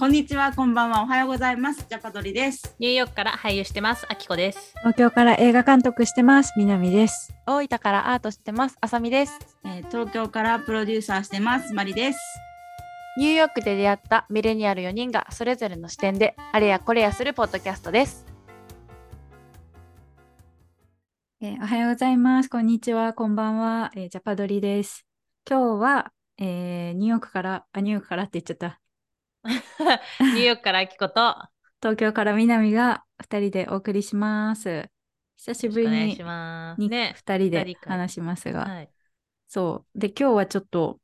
こんにちは、こんばんは、おはようございます。ジャパドリです。ニューヨークから俳優してます、あきこです。東京から映画監督してます。南です。大分からアートしてます。あさみです。えー東京からプロデューサーしてます。マリです。ニューヨークで出会ったミレニアル4人がそれぞれの視点であれやこれやするポッドキャストです。えーおはようございます。こんにちは。こんばんは。えージャパドリです。今日は、えーニューヨークから、あ、ニューヨークからって言っちゃった。ニューヨークからあきこと、東京から南が2人でお送りします。久しぶりにお願いします。にね。2人で話しますが、はい。そう。で、今日はちょっと、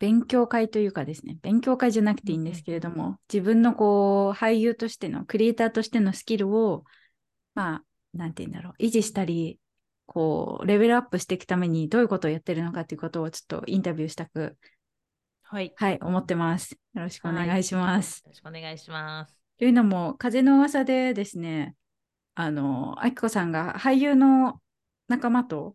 勉強会というかですね、勉強会じゃなくていいんですけれども、自分のこう、俳優としての、クリエイターとしてのスキルを、まあ、なんて言うんだろう、維持したり、こう、レベルアップしていくためにどういうことをやってるのかということをちょっとインタビューしたく、はい。よはい、思ってます。よろしくお願いします。ろしくお願いします。というのも、風の噂でですね、あの、あきこさんが俳優の仲間と、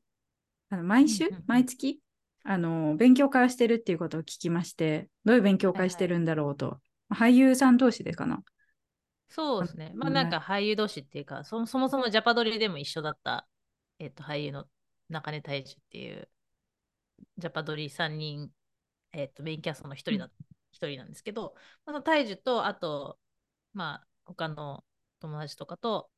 あの毎週、うんうんうん毎月、あの、勉強会をしてるっていうことを聞きまして、どういう勉強会してるんだろうと。俳優さん同士でかな。そうですね。まあうんなんか俳優同士っていうか、そもそもそもジャパドリでも一緒だった、えっ、と、俳優の中根大樹っていう、ジャパドリ3人、えっ、と、メインキャストの一人だ、一人なんですけど、まあ、その大樹と、あと、まあ、他の友達とかと、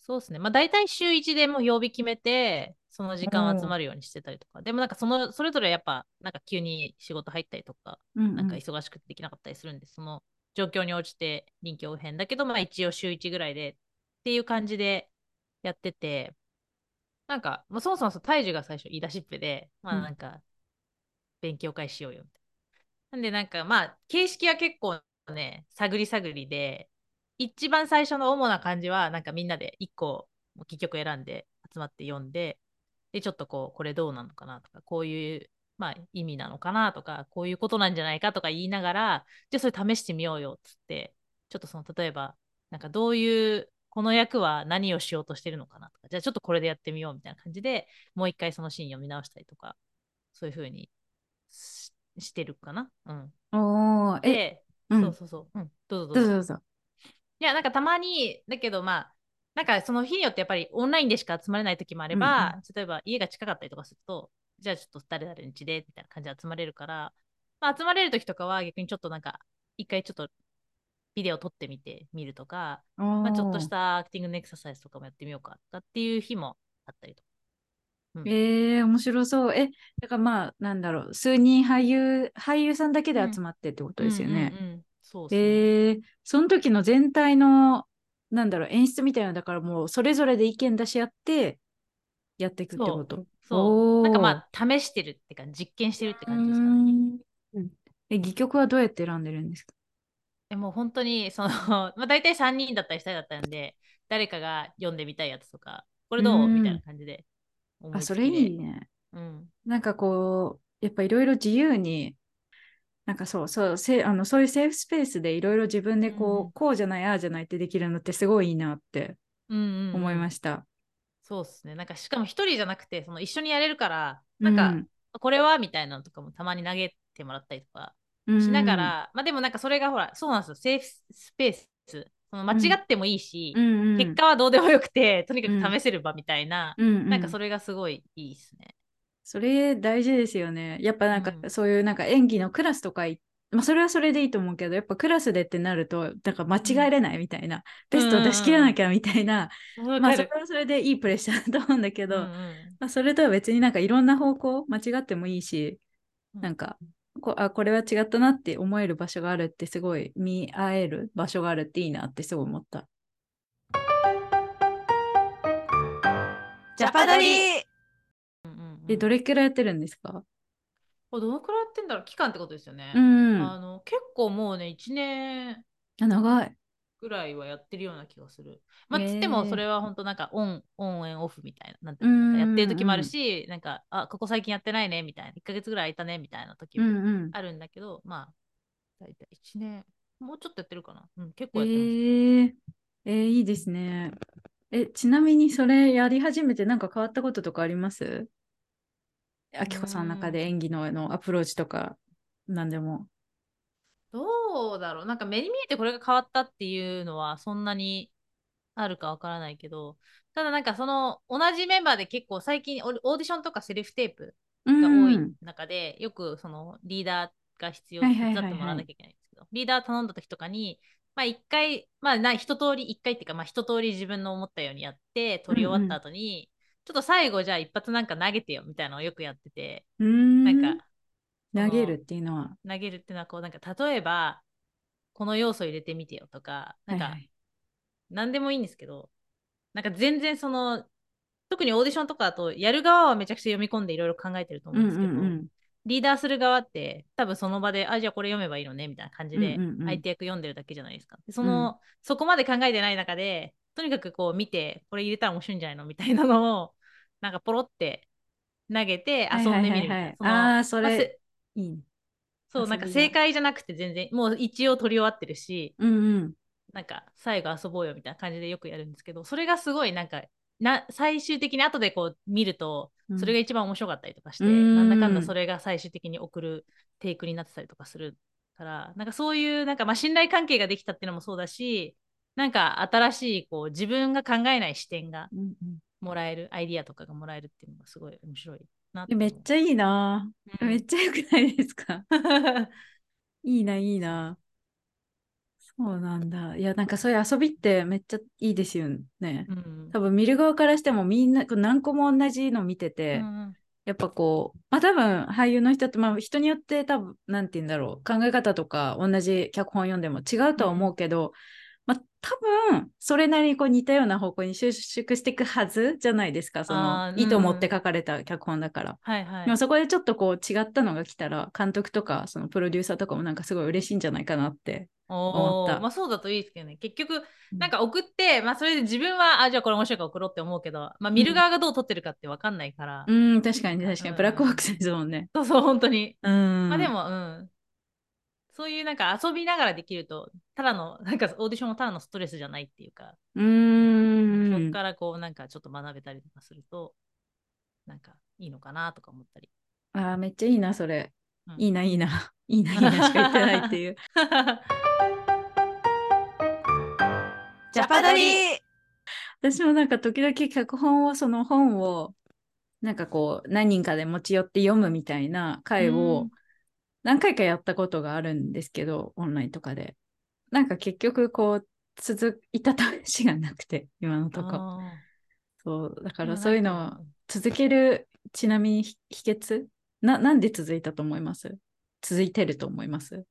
そうですね。まあ、大体週1でもう曜日決めて、その時間集まるようにしてたりとか。でもなんかその、それぞれやっぱ、なんか急に仕事入ったりとか、うんうんなんか忙しくてできなかったりするんで、その状況に応じて臨機応変だけど、まあ一応週1ぐらいでっていう感じでやってて、なんか、まあ、そもそもそう大樹が最初言い出しっぺで、まうんあなんか、勉強会しようよみたいな。なんでなんかまあ、形式は結構ね、探り探りで、一番最初の主な感じは、なんかみんなで一個、もう結局選んで集まって読んで、で、ちょっとこう、これどうなのかなとか、こういう、まあ、意味なのかなとか、こういうことなんじゃないかとか言いながら、じゃあそれ試してみようよっつって、ちょっとその、例えば、なんかどういう、この役は何をしようとしてるのかなとか、じゃあちょっとこれでやってみようみたいな感じで、もう一回そのシーン読み直したりとか、そういうふうにししてるかな？うん。おー、え、で、うんそうそうそう。うん。どうぞどうぞ。どうぞ。いや、なんかたまに、だけどまあ、なんかその日によってやっぱりオンラインでしか集まれない時もあれば、うん例えば家が近かったりとかすると、じゃあちょっと誰々の家でみたいな感じで集まれるから、まあ集まれる時とかは逆にちょっとなんか、一回ちょっとビデオ撮ってみてみるとか、まあ、ちょっとしたアクティングのエクササイズとかもやってみようかとかっていう日もあったりとか。うんえー、面白そう。え、だからまあ、なんだろう、数人俳優、俳優さんだけで集まってってことですよね。うんうんうんそうですね。えー、その時の全体の、なんだろう、演出みたいなのだからもう、それぞれで意見出し合って、やっていくってこと？そう。なんかまあ、試してるってか、実験してるって感じですかね。うーんえ、戯曲はどうやって選んでるんですか？えもう本当に、その、まあ、大体3人だったり2人だったんで、誰かが読んでみたいやつとか、これどう？うんみたいな感じで思あ。それいいね。うん。なんかこう、やっぱいろいろ自由に、なんかそうそう、せあのそういうセーフスペースでいろいろ自分でこう、うんこうじゃない、ああじゃないってできるのってすごいいいなってうんうんうん思いました。そうですね。なんかしかも一人じゃなくて、その一緒にやれるから、なんか、これはみたいなのとかもたまに投げてもらったりとかうんしなが、ら、まあでもなんかそれがほら、そうなんですよ。セーフスペース。その間違ってもいいし、うん。うん結果はどうでもよくて、とにかく試せる場みたいな、うんうん。なんかそれがすごいいいですね。それ大事ですよね。やっぱなんかうん。そういうなんか演技のクラスとかい、まあそれはそれでいいと思うけど、やっぱクラスでってなると、なんか間違えれないみたいな、ベストを出し切らなきゃみたいな、まあそれはそれでいいプレッシャーだと思うんだけど、うんうんまあ、それとは別になんかいろんな方向間違ってもいいし、うんなん。かこあこれは違ったなって思える場所があるってすごい見合える場所があるっていいなってすごい思った。ジャパドリうんうんうんでどれくらいやってるんですか？あどのくらいやってんだろう？期間ってことですよね。うん。あの結構もうね、1年あ長い。ぐらいはやってるような気がする。まあ、つってもそれは本当なんかオン、オンエンオフみたいな。なんてかやってる時もあるし、なんか、あ、ここ最近やってないねみたいな。1ヶ月ぐらい空いたねみたいな時うんもうん。あるんだけど、まあ、大体1年、もうちょっとやってるかな。うん、結え構やってます。ー、えーいいですね。え、ちなみにそれやり始めてなんか変わったこととかあります？あきこさんの中で演技のあのアプローチとか、なんでも。どうだろう。なんか目に見えてこれが変わったっていうのはそんなにあるかわからないけど、ただなんかその同じメンバーで結構最近オーディションとかセルフテープうが多いん中で、よくそのリーダーが必要は手いはいはいはい。伝ってもらわなきゃいけないんですけど、リーダー頼んだ時とかに、まあ一回、まあな一通り、一回っていうか、まあ一通り自分の思ったようにやって、撮り終わった後に、ちょっと最後じゃあ一発なんか投げてよみたいなのをよくやってて、うーん。なんか、投げるっていうのは。投げるっていうのはこう、なんか例えば、この要素入れてみてよとか、なんか、はいはい何でもいいんですけど、なんか全然その、特にオーディションとかだと、やる側はめちゃくちゃ読み込んでいろいろ考えてると思うんですけど、うんうんうんリーダーする側って、多分その場で、あ、じゃあこれ読めばいいのね、みたいな感じでうんうんうん、相手役読んでるだけじゃないですか。でその、そこまで考えてない中で、とにかくこう見て、これ入れたら面白いんじゃないの？みたいなのを、なんかポロって投げて遊んでみるみたいな。はいはいはいはいあーそれいいね。そう、なんか正解じゃなくて全然、もう一応取り終わってるし、うんうん。なんか最後遊ぼうよみたいな感じでよくやるんですけど、それがすごいなんか、な最終的に後でこう見るとうん、それが一番面白かったりとかして、うん。なんだかんだそれが最終的に送るテイクになってたりとかするから、なんかそういうなんかまあ信頼関係ができたっていうのもそうだし、なんか新しいこう自分が考えない視点がうんうん。もらえる、アイディアとかがもらえるっていうのがすごい面白いなえめっちゃいいな。ゃ、めっちゃ良くないですか？ゃ、いいな、いいな。そうなんだ。いや、なんかそういう遊びってめっちゃいいですよね。うん多分見る側からしてもみんなこう何個も同じの見てて、うんやっぱこう、まあ多分俳優の人って、まあ人によって多分、なんて言うんだろう、考え方とか同じ脚本読んでも違うとは思うけど、まあ多分、それなりにこう似たような方向に収縮していくはずじゃないですか、その意図を持っうんて書かれた脚本だから。はいはい。でもそこでちょっとこう違ったのが来たら、監督とかそのプロデューサーとかもなんかすごい嬉しいんじゃないかなって。思ったまあそうだといいですけどね。結局、うんなんか送って、まあそれで自分は、あ、じゃあこれ面白いから送ろうって思うけど、まあ見る側がどう撮ってるかって分かんないから。うん、確かに確かに。うんブラックボックスですもんね。そうそう、本当に。うん。まあでも、うん。そういうなんか遊びながらできると、ただの、なんかオーディションもただのストレスじゃないっていうか、うーん。そこからこうなんかちょっと学べたりとかすると、なんかいいのかなとか思ったり。あーめっちゃいいな、それ。うんいいな、いいな。いいな、いいなしか言ってないっていう。ジャパドリ私もなんか時々脚本を、その本を、なんかこう、何人かで持ち寄って読むみたいな回うをん何回かやったことがあるんですけど、オンラインとかで。なんか結局こう、続いた試しがなくて、今のとこ。そう、だからそういうのを続ける、ちなみにひ秘訣？な、なんで続いたと思います？続いてると思います？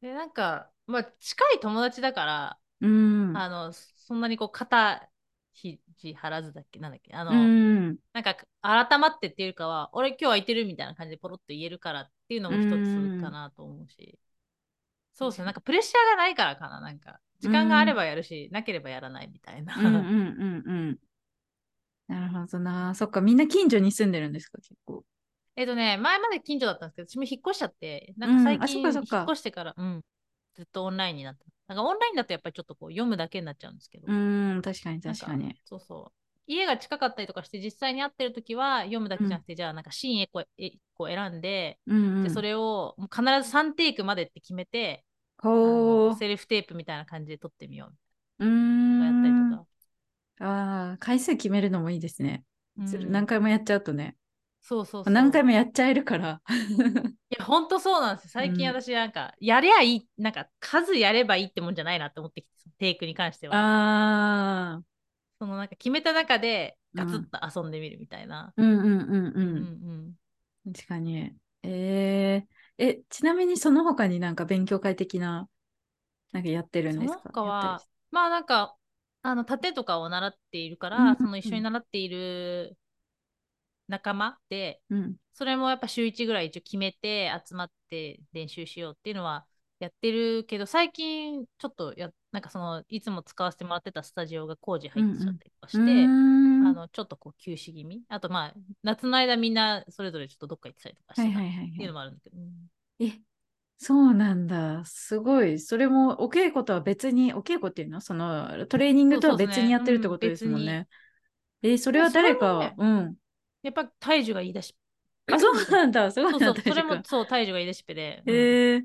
でなんか、まあ近い友達だから、うん。あの、そんなにこう、肩肘張らずだっけ？なんだっけ？あの、うん。なんか、改まってっていうかは、俺今日空いてるみたいな感じでポロッと言えるからっていうのも一つかなと思うし。そうですね。なんかプレッシャーがないからかな。なんか、時間があればやるし、なければやらないみたいな。うんうんうんうん。なるほどな。そっか、みんな近所に住んでるんですか、結構。えっとね、前まで近所だったんですけど、私も引っ越しちゃって、なんか最近引っ越してから、うん、ずっとオンラインになった。なんかオンラインだとやっぱりちょっとこう読むだけになっちゃうんですけど、うん、確かに確かに。そうそう。家が近かったりとかして、実際に会ってる時は読むだけじゃなくて、じゃあなんかシーンエコエコ選んで、うんうん。でそれを必ず3テイクまでって決めて、セルフテープみたいな感じで撮ってみよううーとかやったりん。とか。ああ、回数決めるのもいいですね。何回もやっちゃうとね。そうそうそう。何回もやっちゃえるから。いや、ほんとそうなんですよ。最近うん私なんか、やりゃいい、なんか数やればいいってもんじゃないなって思ってきて、テイクに関しては。ああ。そのなんか決めた中でガツうんッと遊んでみるみたいな。うんうんうんう。うんん確かに。えー、え、ちなみにその他になんか勉強会的な、なんかやってるんですか？その他はまあなんか、あの、盾とかを習っているから、うんうんうんその一緒に習っている仲間で、うん。それもやっぱ週1ぐらい一応決めて集まって練習しようっていうのはやってるけど、最近ちょっとや、なんかその、いつも使わせてもらってたスタジオが工事入っちゃったりとかして、うーんあの、ちょっとこう休止気味？あとまあ、夏の間みんなそれぞれちょっとどっか行ってたりとかしてたっていうのはもあるんだけど。うんい。え、そうなんだ。すごい。それもお稽古とは別に、お稽古っていうの？そのトレーニングとは別にやってるってことですもんね。え、それは誰かは、うん。やっぱ大樹が言い出しあ、そうなんだ。すごいな、そうそう、それもそう、大樹が言い出しっぺで。うんへえ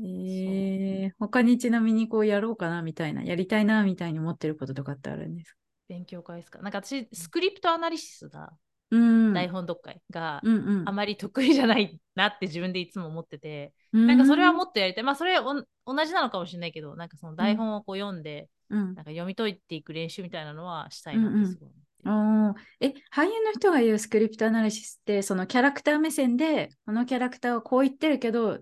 えー、他にちなみにこうやろうかなみたいな、やりたいなみたいに思ってることとかってあるんですか？勉強会ですか？なんか私、スクリプトアナリシスが、うん。台本読解がうんうんあまり得意じゃないなって自分でいつも思ってて、うん。なんかそれはもっとやりたい。まあそれ同じなのかもしれないけど、なんかその台本をこう読んで、うんなんか読み解いていく練習みたいなのはしたいなってすごい思ってる。おーえ、俳優の人が言うスクリプトアナリシスって、そのキャラクター目線で、このキャラクターはこう言ってるけど、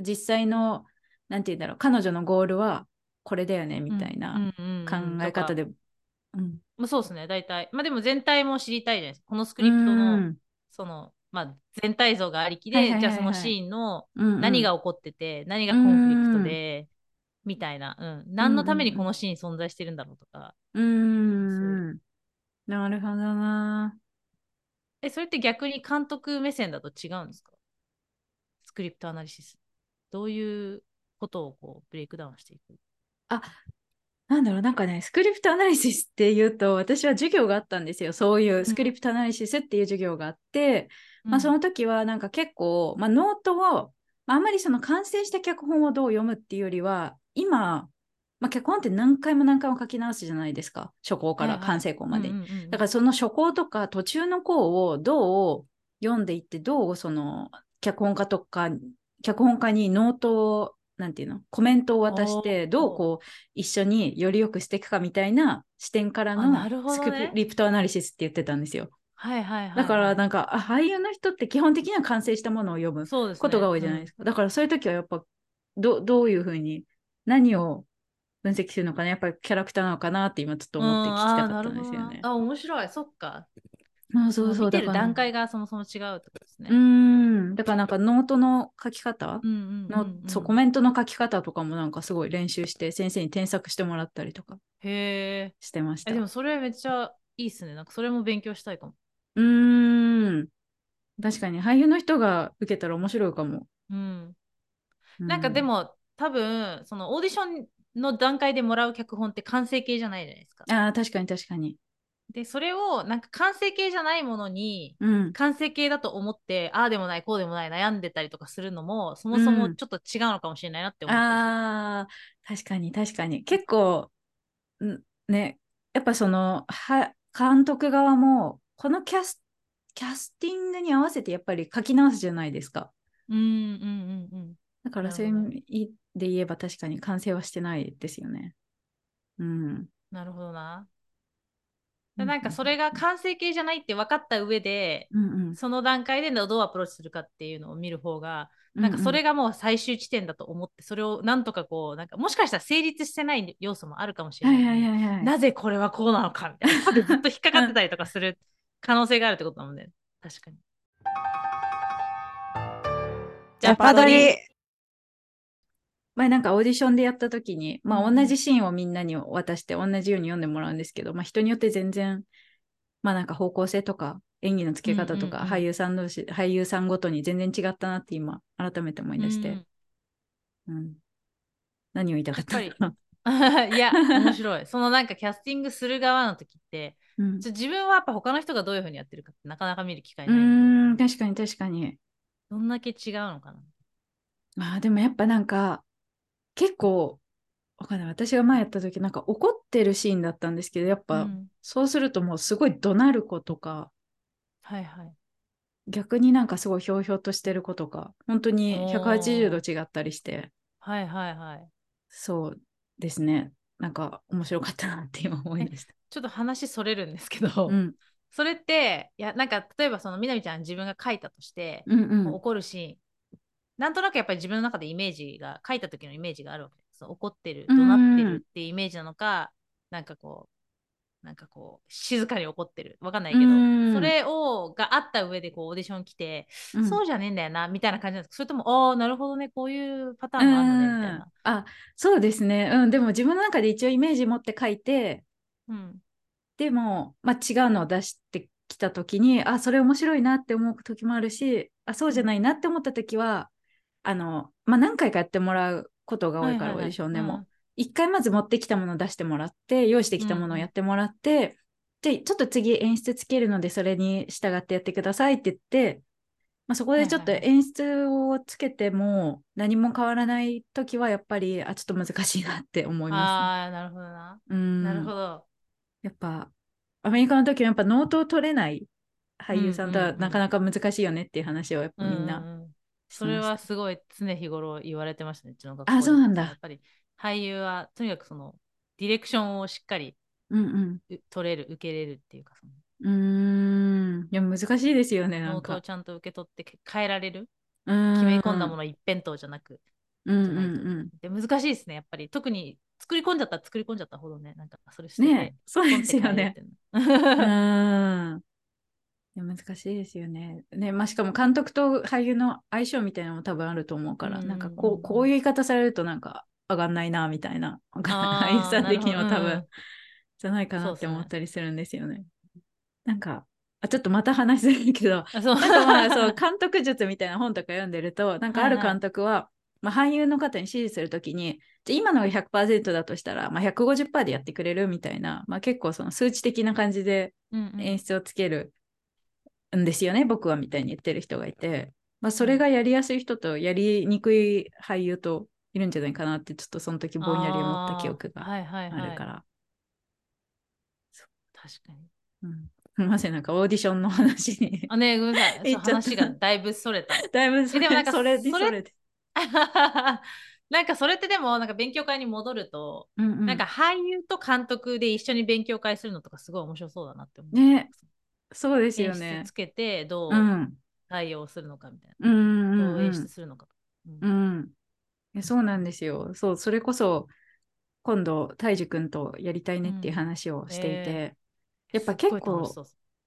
実際の、なんて言うんだろう、彼女のゴールはこれだよね、みたいな考え方で。うん。まあ、そうですね、大体。まあでも全体も知りたいじゃないですか。このスクリプトうの、んその、まあ全体像がありきで、じゃあそのシーンのうんうん何が起こってて、何がコンフリクトで、みたいな、うん。何のためにこのシーン存在してるんだろうとか。うーん。なるほどな。え、それって逆に監督目線だと違うんですか？ script analysis。どういうことをこうブレイクダウンしていく？なんだろう、なんかね、 script analysis っていうと、私は授業があったんですよ。そういう script analysis っていう授業があって、まあその時はなんか結構、まあノートを、まああんまりその完成した脚本をどう読むっていうよりは、今、まあ脚本って何回も何回も書き直すじゃないですか。初稿から完成稿までに。だからその初稿とか途中の稿をどう読んでいって、どうその脚本家とか、脚本家にノートを、なんていうの、コメントを渡して、どうこう一緒により良くしていくかみたいな視点からの script analysis って言ってたんですよ。はいはいはいはい。だからなんか、あ俳優の人って基本的には完成したものを読むことが多いじゃないですか。だからそういう時はやっぱどどういうふうに何を分析するのかなやっぱりキャラクターなのかなって今ちょっと思って聞きたかったんですよね。あ、面白い。そっか。あそうそう見てるだから段階がそもそも違うってことですね。うーん。だからなんかノートの書き方の、コメントの書き方とかもなんかすごい練習して先生に添削してもらったりとかへえ。してました。えでもそれめっちゃいいっすね。なんかそれも勉強したいかも。うーん。確かに俳優の人が受けたら面白いかも。うん。うなんかで、も多分そのオーディションの段階でもらう脚本って完成形じゃないじゃないですか。ああ、確かに確かに。で、それをなんか完成形じゃないものにうん。完成形だと思って、ああでもない、こうでもない、悩んでたりとかするのも、そもそもうんちょっと違うのかもしれないなって思ったんああ、確かに確かに。結構、んね、やっぱその、は、監督側も、このキャス、キャスティングに合わせてやっぱり書き直すじゃないですか。うんうんうんうん。だからそういう意味で言えば確かに完成はしてないですよね。うん。なるほどな。でなんかそれが完成形じゃないって分かった上で、うんうん、その段階でどうアプローチするかっていうのを見る方が、うんなんかそれがもう最終地点だと思って、それをなんとかこう、なんかもしかしたら成立してない要素もあるかもしれはないい。はいはいはい。なぜこれはこうなのかみたいな。ずっと引っかかってたりとかする可能性があるってことだもんね。確かに。ジャパドリ。前なんかオーディションでやった時に、まあ同じシーンをみんなに渡して同じように読んでもらうんですけど、まあ人によって全然、まあなんか方向性とか演技の付け方とか、俳優さん同士、俳優さんごとに全然違ったなって今改めて思い出して、うんうん何を言いたかったやっぱ いや、面白い。そのなんかキャスティングする側の時って、うん自分はやっぱ他の人がどういうふうにやってるかってなかなか見る機会うない。ーん、確かに確かに。どんだけ違うのかな。ああ、でもやっぱなんか、結構、わかんない。私が前やった時、なんか怒ってるシーンだったんですけど、やっぱ、うんそうするともうすごい怒鳴る子とか、はいはい。逆になんかすごいひょうひょうとしてる子とか、本当におー180度違ったりして、はいはいはい。そうですね。なんか面白かったなって今思いました。ちょっと話それるんですけど、うん。それって、いや、なんか例えばそのみなみちゃん自分が書いたとして、うんうん。怒るシーン、なんとなくやっぱり自分の中でイメージが、書いた時のイメージがあるわけです。怒ってる、怒うん鳴ってるっていうイメージなのか、なんかこう、なんかこう、静かに怒ってる。わかんないけど、うんそれを、があった上でこうオーディション来て、うんそうじゃねえんだよな、みたいな感じなんですかそれとも、ああ、なるほどね、こういうパターンもあるのね、みたいな。あ、そうですね。うん。でも自分の中で一応イメージ持って書いて、うん。でも、まあ、違うのを出してきたときに、あ、それ面白いなって思う時もあるし、あ、そうじゃないなって思ったときは、あの、まあ、何回かやってもらうことが多いから、オーディションでも。一回まず持ってきたものを出してもらって、用意してきたものをやってもらって、で、ちょっと次演出つけるので、それに従ってやってくださいって言って、まあ、そこでちょっと演出をつけても何も変わらない時はやっぱりあちょっと難しいなって思いまああ、なるほどな。す、ね。うんなるほど。やっぱアメリカの時はやっぱノートを取れない俳優さんとうんうんうんはなかなか難しいよねっていう話をやっぱみんなそれはすごい常日頃言われてましたね、うちの学校であそうなんだやっぱり俳優はとにかくそのディレクションをしっかりうんう取れる、受けれるっていうか、そのうん。うーん。いや難しいですよね、なんかノートを。ちゃんと受け取ってけ変えられる決決め込んだもの一辺倒じゃなく、うんうんうん。で難しいですね、やっぱり。特に作り込んじゃったら作り込んじゃったほどね、なんかそれしてて、ねそうですよね。うん。いや難しいですよね。ね、まあ、しかも監督と俳優の相性みたいなのも多分あると思うから、うんなんかこう、こういう言い方されるとなんか上がんないなみたいな、俳優さん的にも多分、じゃないかなって思ったりするんですよね。なんか、あちょっとまた話するけど、あそう。なんかまあそう 監督術みたいな本とか読んでるとなんかある監督は、まあ、俳優の方に指示するときにじゃあ今のが100%だとしたら、まあ、150%でやってくれるみたいな、まあ、結構その数値的な感じで演出をつけるんですよね、僕はみたいに言ってる人がいて、まあ、それがやりやすい人とやりにくい俳優といるんじゃないかなってちょっとその時ぼんやり思った記憶があーはいはいはい、あるから。確かに。うんすみません、なんかオーディションの話に。あねごめんなさい。話がだいぶそれた。だいぶそれえでもなんかそれにそれ。なんかそれってでもなんか勉強会に戻ると、うんうんなんか俳優と監督で一緒に勉強会するのとかすごい面白そうだなって思う。ねそうです演よね出つ。けてどううん。対応するのかみたいうんうな。んうんどう演出するのか。うんうん。そうなんですよ。そう、それこそ今度、大樹くんとやりたいねっていう話をしていて、えやっぱ結構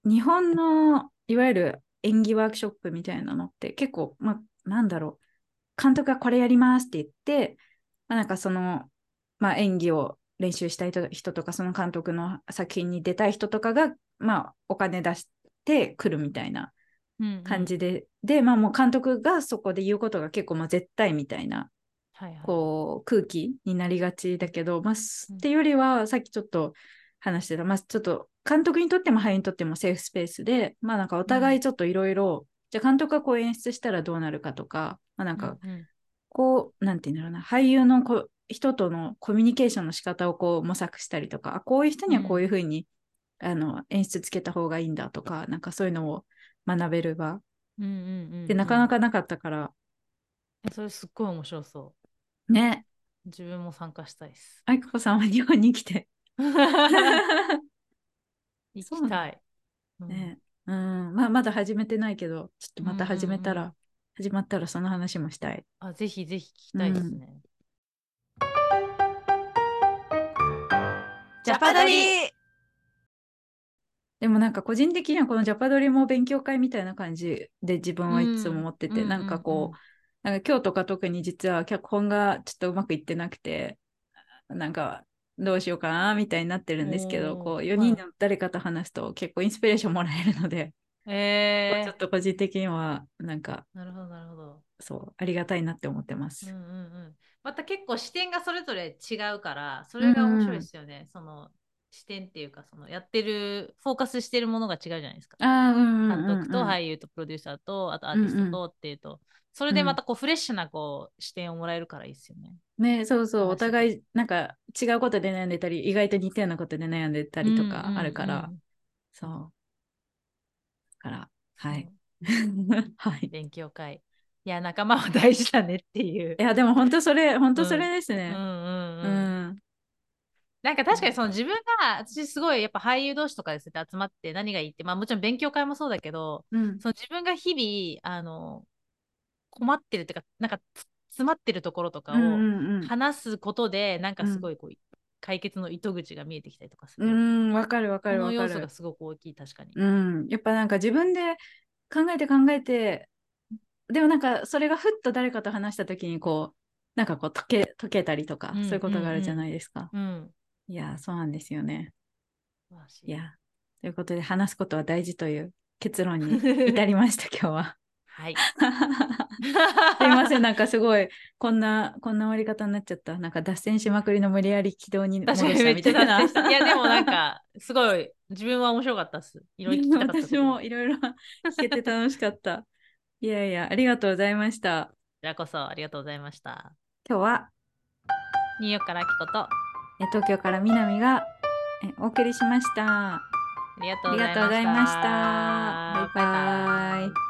日本のいわゆる演技ワークショップみたいなのって結構、まあ、なんだろう、監督がこれやりますって言って、まあ、なんかその、まあ、演技を練習したい人人とか、その監督の作品に出たい人とかが、まあ、お金出してくるみたいなうんうん。感じで、で、まあもう監督がそこで言うことが結構まあ絶対みたいなはいはい。こう空気になりがちだけど、まあ、っていうよりはさっきちょっと話してた、まあ、ちょっと監督にとっても俳優にとってもセーフスペースで、まあなんかお互いちょっといろいろ、じゃあ監督がこう演出したらどうなるかとか、まあなんかうんうん。こう、なんていうんだろうな、俳優のこ人とのコミュニケーションの仕方をこう模索したりとか、あこういう人にはこういうふうに、あの演出つけた方がいいんだとか、なんかそういうのを学べる場うんうんうんうんでなかなかなかったから、えそれすっごい面白そね、う。自分も参加したいです。愛子さんは日本に来て。行きたい。うんねうん、まあまだ始めてないけど、ちょっとまた始めたら、うんうんうん始まったらその話もしたい。あぜひぜひ聞きたいですね。ジャパドリ。でもなんか個人的にはこのジャパドリも勉強会みたいな感じで自分はいつも思ってて、うん。なんかこう、なんか今日とか特に実は脚本がちょっとうまくいってなくて、なんかどうしようかなみたいになってるんですけど、こう4人の誰かと話すと結構インスピレーションもらえるので、えちょっと個人的にはなんかー、なるほどなるほど。そうありがたいなって思ってます。うんうんうん、また結構視点がそれぞれ違うからそれが面白いですよね、その視点っていうかそのやってるフォーカスしてるものが違うじゃないですか、監督と俳優とプロデューサーとあとアーティストとっていうと、それでまたこうフレッシュなこう視点をもらえるからいいですよね。ね、そうそう、話お互いなんか違うことで悩んでたり、意外と似たようなことで悩んでたりとかあるから、うんうんうんそう。だから、はい。はい。勉強会。いや仲間は大事だねっていうい。や、でも本当それ、本当それですね。うんうんううんん。なんか確かにその自分が私すごいやっぱ俳優同士とかですね集まって何がいいってまあもちろん勉強会もそうだけどうん。その自分が日々あの困ってるっていうかなんかつ詰まってるところとかうんをうんうん。話すことでなんかすごいこう、解決の糸口が見えてきたりとかすうる。ん、わかるわこかるわかの要素がる。すごく大きい確かに。うん。やっぱなんか自分で考えて考えて、でもなんかそれがふっと誰かと話したときにこう、なんかこう解け解けたりとか、うんそういうことがあるじゃないですか。うん。いや、そうなんですよね。いや、ということで話すことは大事という結論に 至りました、今日は。はい。すいません、なんかすごい、こんな、こんな終わり方になっちゃった。なんか脱線しまくりの無理やり軌道に戻したみたいな。いやでもなんかすごい自分は面白かったっす。いろいろ聞きたかったこと。私もいろいろ聞けて楽しかった。いやいや、ありがとうございました。こちらこそありがとうございました。今日はニューヨークからあきことえ東京から南がえお送りしました。ありがとうございました。がとうございました。バイバイ。